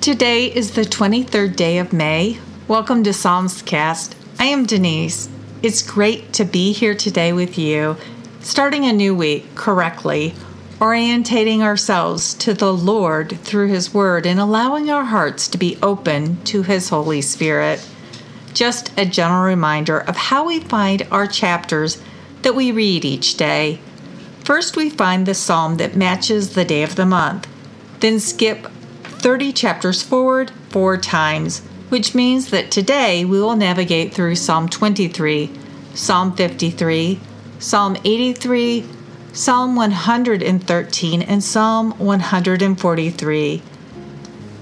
Today is the 23rd day of May. Welcome to Psalms Cast. I am Denise. It's great to be here today with you, starting a new week correctly, orientating ourselves to the Lord through His Word and allowing our hearts to be open to His Holy Spirit. Just a general reminder of how we find our chapters that we read each day. First, we find the psalm that matches the day of the month, then skip 30 chapters forward four times, which means that today we will navigate through Psalm 23, Psalm 53, Psalm 83, Psalm 113, and Psalm 143.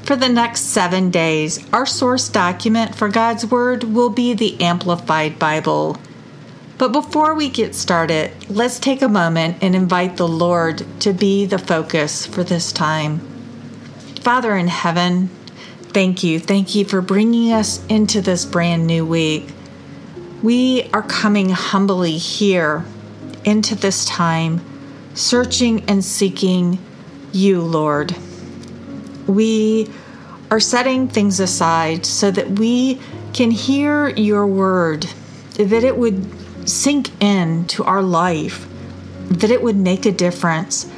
For the next seven days, our source document for God's Word will be the Amplified Bible. But before we get started, let's take a moment and invite the Lord to be the focus for this time. Father in heaven, thank you. Thank you for bringing us into this brand new week. We are coming humbly here into this time, searching and seeking you, Lord. We are setting things aside so that we can hear your word, that it would sink in to our life, that it would make a difference,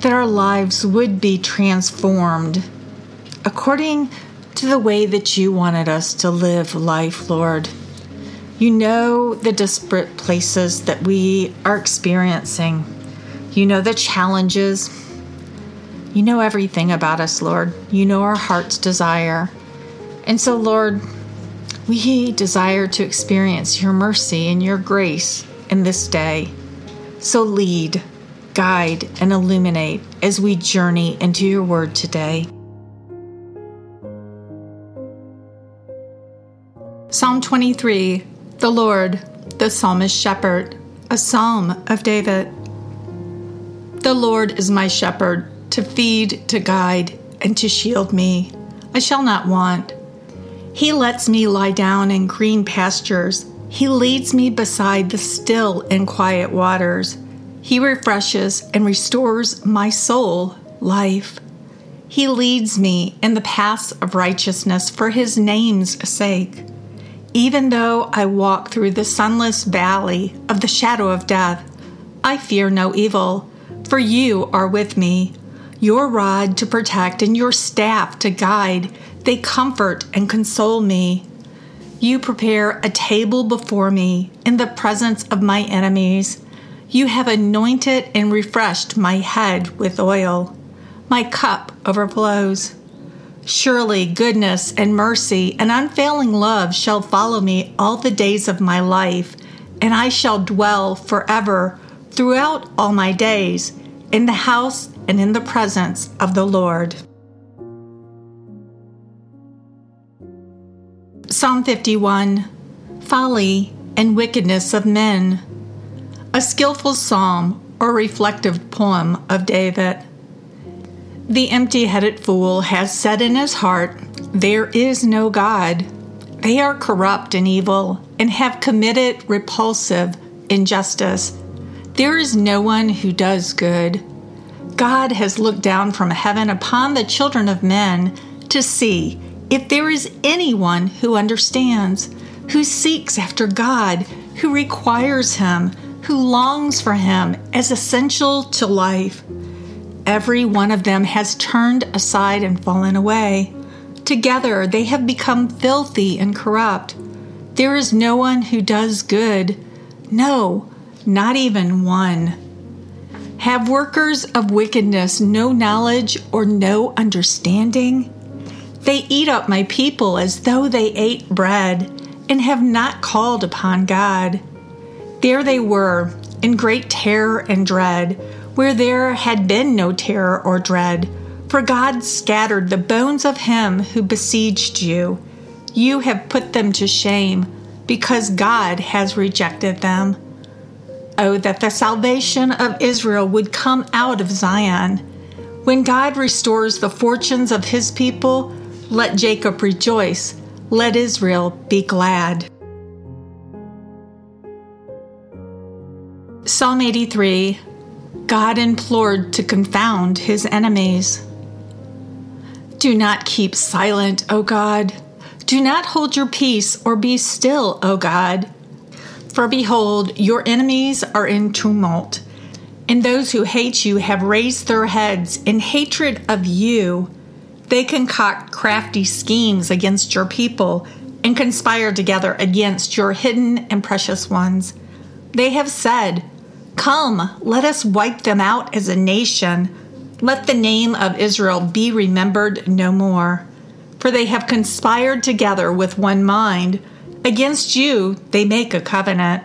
that our lives would be transformed according to the way that you wanted us to live life, Lord. You know the disparate places that we are experiencing. You know the challenges. You know everything about us, Lord. You know our heart's desire. And so, Lord, we desire to experience your mercy and your grace in this day. So lead, guide, and illuminate as we journey into your word today. Psalm 23 The Lord, the psalmist shepherd, a psalm of David. The Lord is my shepherd, to feed, to guide, and to shield me. I shall not want. He lets me lie down in green pastures. He leads me beside the still and quiet waters. He refreshes and restores my soul life. He leads me in the paths of righteousness for his name's sake. Even though I walk through the sunless valley of the shadow of death, I fear no evil, for you are with me. Your rod to protect and your staff to guide, they comfort and console me. You prepare a table before me in the presence of my enemies. You have anointed and refreshed my head with oil. My cup overflows. Surely goodness and mercy and unfailing love shall follow me all the days of my life, and I shall dwell forever throughout all my days in the house and in the presence of the Lord. Psalm 51 Folly and Wickedness of Men. A skillful psalm or reflective poem of David. The empty headed fool has said in his heart, There is no God. They are corrupt and evil and have committed repulsive injustice. There is no one who does good. God has looked down from heaven upon the children of men to see if there is anyone who understands, who seeks after God, who requires Him, who longs for Him as essential to life. Every one of them has turned aside and fallen away. Together they have become filthy and corrupt. There is no one who does good. No, not even one. Have workers of wickedness no knowledge or no understanding? They eat up my people as though they ate bread and have not called upon God. There they were, in great terror and dread where there had been no terror or dread, for God scattered the bones of him who besieged you. You have put them to shame, because God has rejected them. Oh, that the salvation of Israel would come out of Zion. When God restores the fortunes of his people, let Jacob rejoice, let Israel be glad. Psalm 83 God implored to confound his enemies. Do not keep silent, O God. Do not hold your peace or be still, O God. For behold, your enemies are in tumult, and those who hate you have raised their heads in hatred of you. They concoct crafty schemes against your people and conspire together against your hidden and precious ones. They have said, Come, let us wipe them out as a nation. Let the name of Israel be remembered no more. For they have conspired together with one mind. Against you they make a covenant.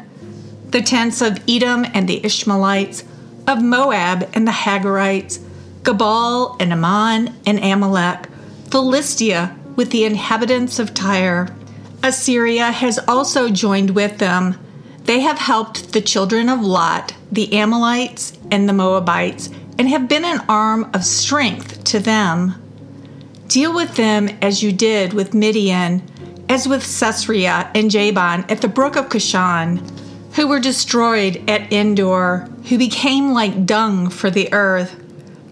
The tents of Edom and the Ishmaelites, of Moab and the Hagarites, Gebal and Ammon and Amalek, Philistia with the inhabitants of Tyre. Assyria has also joined with them. They have helped the children of Lot, the Amalekites, and the Moabites, and have been an arm of strength to them. Deal with them as you did with Midian, as with Sisera and Jabin at the brook of Kishon, who were destroyed at Endor, who became like dung for the earth.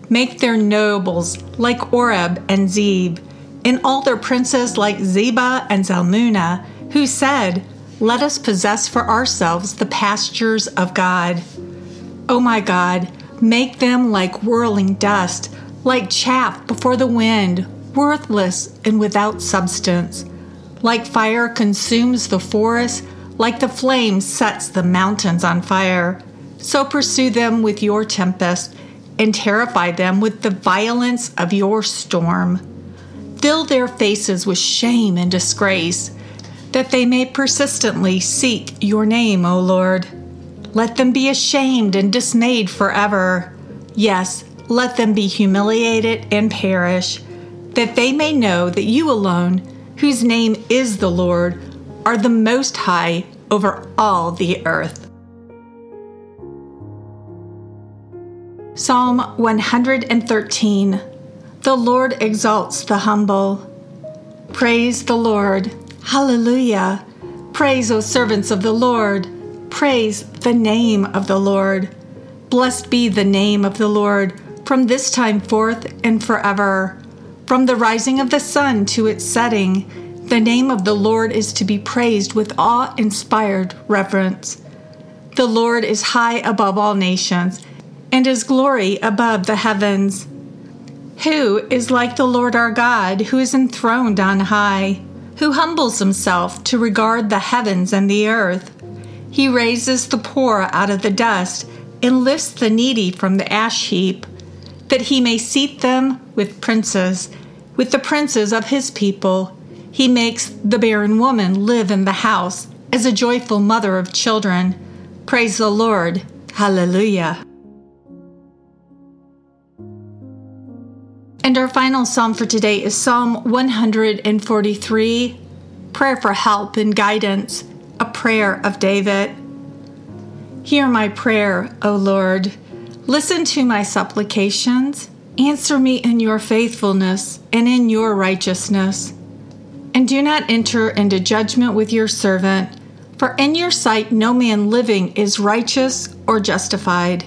Make their nobles like Oreb and Zeb, and all their princes like Zebah and Zalmunna, who said, Let us possess for ourselves the pastures of God. O my God, make them like whirling dust, like chaff before the wind, worthless and without substance. Like fire consumes the forest, like the flame sets the mountains on fire. So pursue them with your tempest and terrify them with the violence of your storm fill their faces with shame and disgrace, that they may persistently seek your name, O Lord. Let them be ashamed and dismayed forever. Yes, let them be humiliated and perish, that they may know that you alone, whose name is the Lord, are the most high over all the earth. Psalm 113 the Lord exalts the humble. Praise the Lord. Hallelujah. Praise, O servants of the Lord. Praise the name of the Lord. Blessed be the name of the Lord from this time forth and forever. From the rising of the sun to its setting, the name of the Lord is to be praised with awe inspired reverence. The Lord is high above all nations, and his glory above the heavens. Who is like the Lord our God, who is enthroned on high, who humbles himself to regard the heavens and the earth? He raises the poor out of the dust and lifts the needy from the ash heap, that he may seat them with princes, with the princes of his people. He makes the barren woman live in the house as a joyful mother of children. Praise the Lord. Hallelujah. And our final psalm for today is Psalm 143 Prayer for Help and Guidance, a prayer of David. Hear my prayer, O Lord. Listen to my supplications. Answer me in your faithfulness and in your righteousness. And do not enter into judgment with your servant, for in your sight no man living is righteous or justified.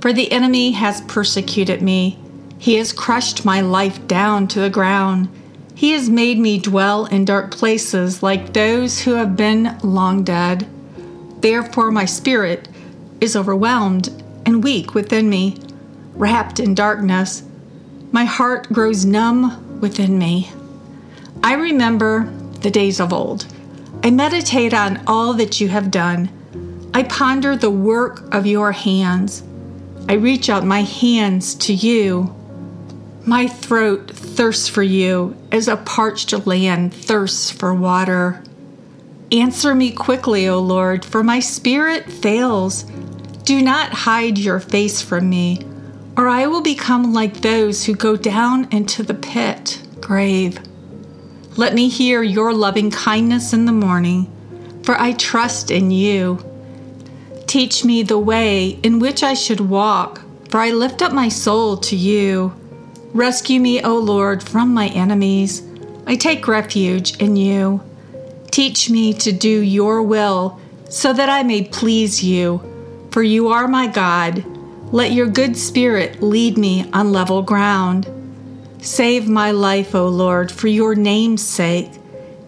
For the enemy has persecuted me he has crushed my life down to the ground. He has made me dwell in dark places like those who have been long dead. Therefore, my spirit is overwhelmed and weak within me, wrapped in darkness. My heart grows numb within me. I remember the days of old. I meditate on all that you have done. I ponder the work of your hands. I reach out my hands to you my throat thirsts for you as a parched land thirsts for water. Answer me quickly, O Lord, for my spirit fails. Do not hide your face from me, or I will become like those who go down into the pit, grave. Let me hear your loving kindness in the morning, for I trust in you. Teach me the way in which I should walk, for I lift up my soul to you. Rescue me, O Lord, from my enemies. I take refuge in you. Teach me to do your will so that I may please you. For you are my God. Let your good spirit lead me on level ground. Save my life, O Lord, for your name's sake.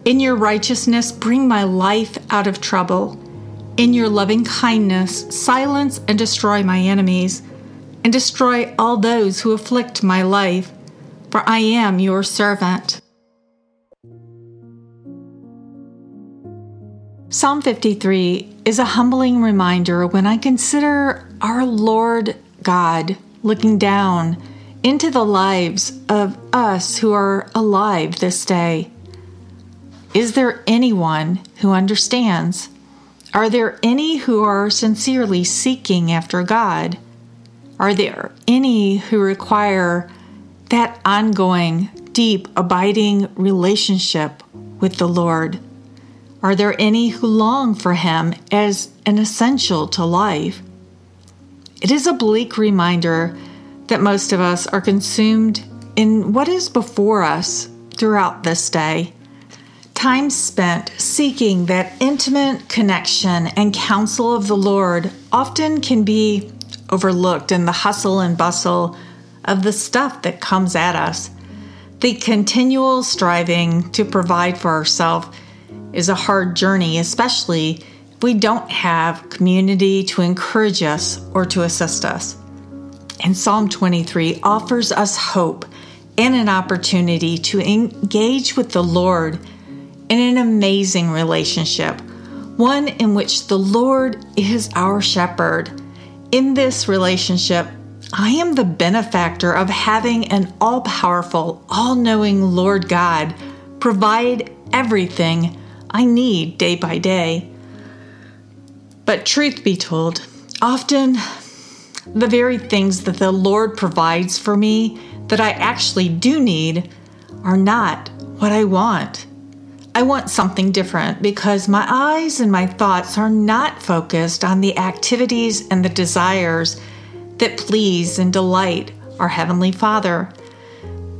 In your righteousness, bring my life out of trouble. In your loving kindness, silence and destroy my enemies, and destroy all those who afflict my life, for I am your servant. Psalm 53 is a humbling reminder when I consider our Lord God looking down into the lives of us who are alive this day. Is there anyone who understands? Are there any who are sincerely seeking after God? Are there any who require that ongoing, deep, abiding relationship with the Lord? Are there any who long for Him as an essential to life? It is a bleak reminder that most of us are consumed in what is before us throughout this day. Time spent seeking that intimate connection and counsel of the Lord often can be overlooked in the hustle and bustle of the stuff that comes at us. The continual striving to provide for ourselves is a hard journey, especially if we don't have community to encourage us or to assist us. And Psalm 23 offers us hope and an opportunity to engage with the Lord in an amazing relationship, one in which the Lord is our shepherd. In this relationship, I am the benefactor of having an all powerful, all knowing Lord God provide everything I need day by day. But truth be told, often the very things that the Lord provides for me that I actually do need are not what I want. I want something different because my eyes and my thoughts are not focused on the activities and the desires that please and delight our Heavenly Father,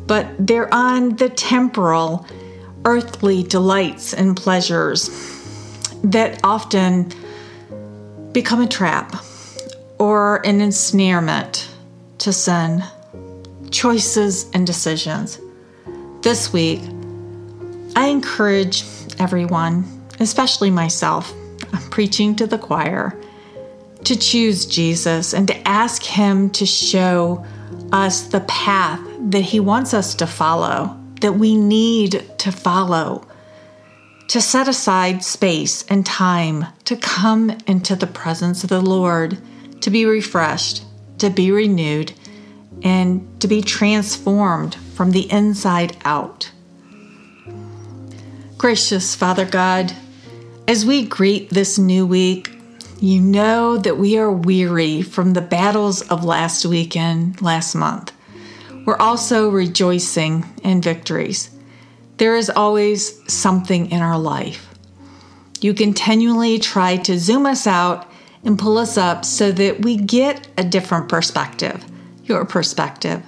but they're on the temporal earthly delights and pleasures that often become a trap or an ensnarement to sin, choices, and decisions. This week, I encourage everyone, especially myself, I'm preaching to the choir, to choose Jesus and to ask Him to show us the path that He wants us to follow that we need to follow, to set aside space and time to come into the presence of the Lord, to be refreshed, to be renewed, and to be transformed from the inside out. Gracious Father God, as we greet this new week, you know that we are weary from the battles of last weekend, last month we're also rejoicing in victories. There is always something in our life. You continually try to zoom us out and pull us up so that we get a different perspective, your perspective.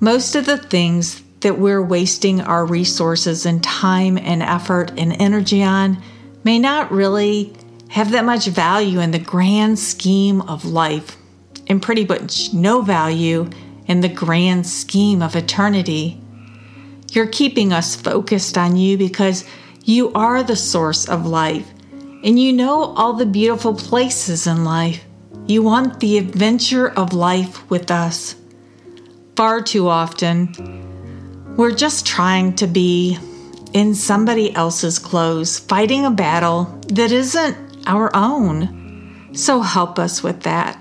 Most of the things that we're wasting our resources and time and effort and energy on may not really have that much value in the grand scheme of life, and pretty much no value in the grand scheme of eternity. You're keeping us focused on you because you are the source of life and you know all the beautiful places in life. You want the adventure of life with us. Far too often, we're just trying to be in somebody else's clothes, fighting a battle that isn't our own. So help us with that.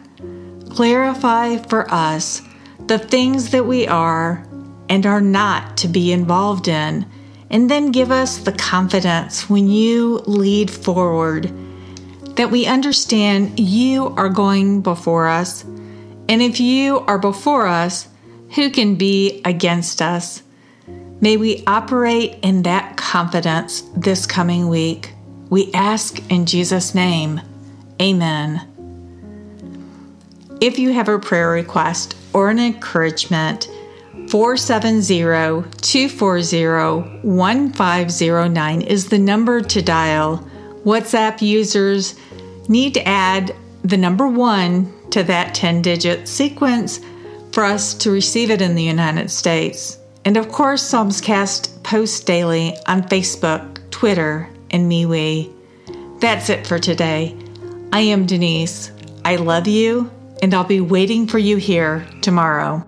Clarify for us the things that we are and are not to be involved in, and then give us the confidence when you lead forward that we understand you are going before us. And if you are before us, who can be against us? May we operate in that confidence this coming week. We ask in Jesus' name. Amen. If you have a prayer request, or an encouragement, 470 240 1509 is the number to dial. WhatsApp users need to add the number one to that 10 digit sequence for us to receive it in the United States. And of course, Psalmscast posts daily on Facebook, Twitter, and MeWe. That's it for today. I am Denise. I love you, and I'll be waiting for you here tomorrow.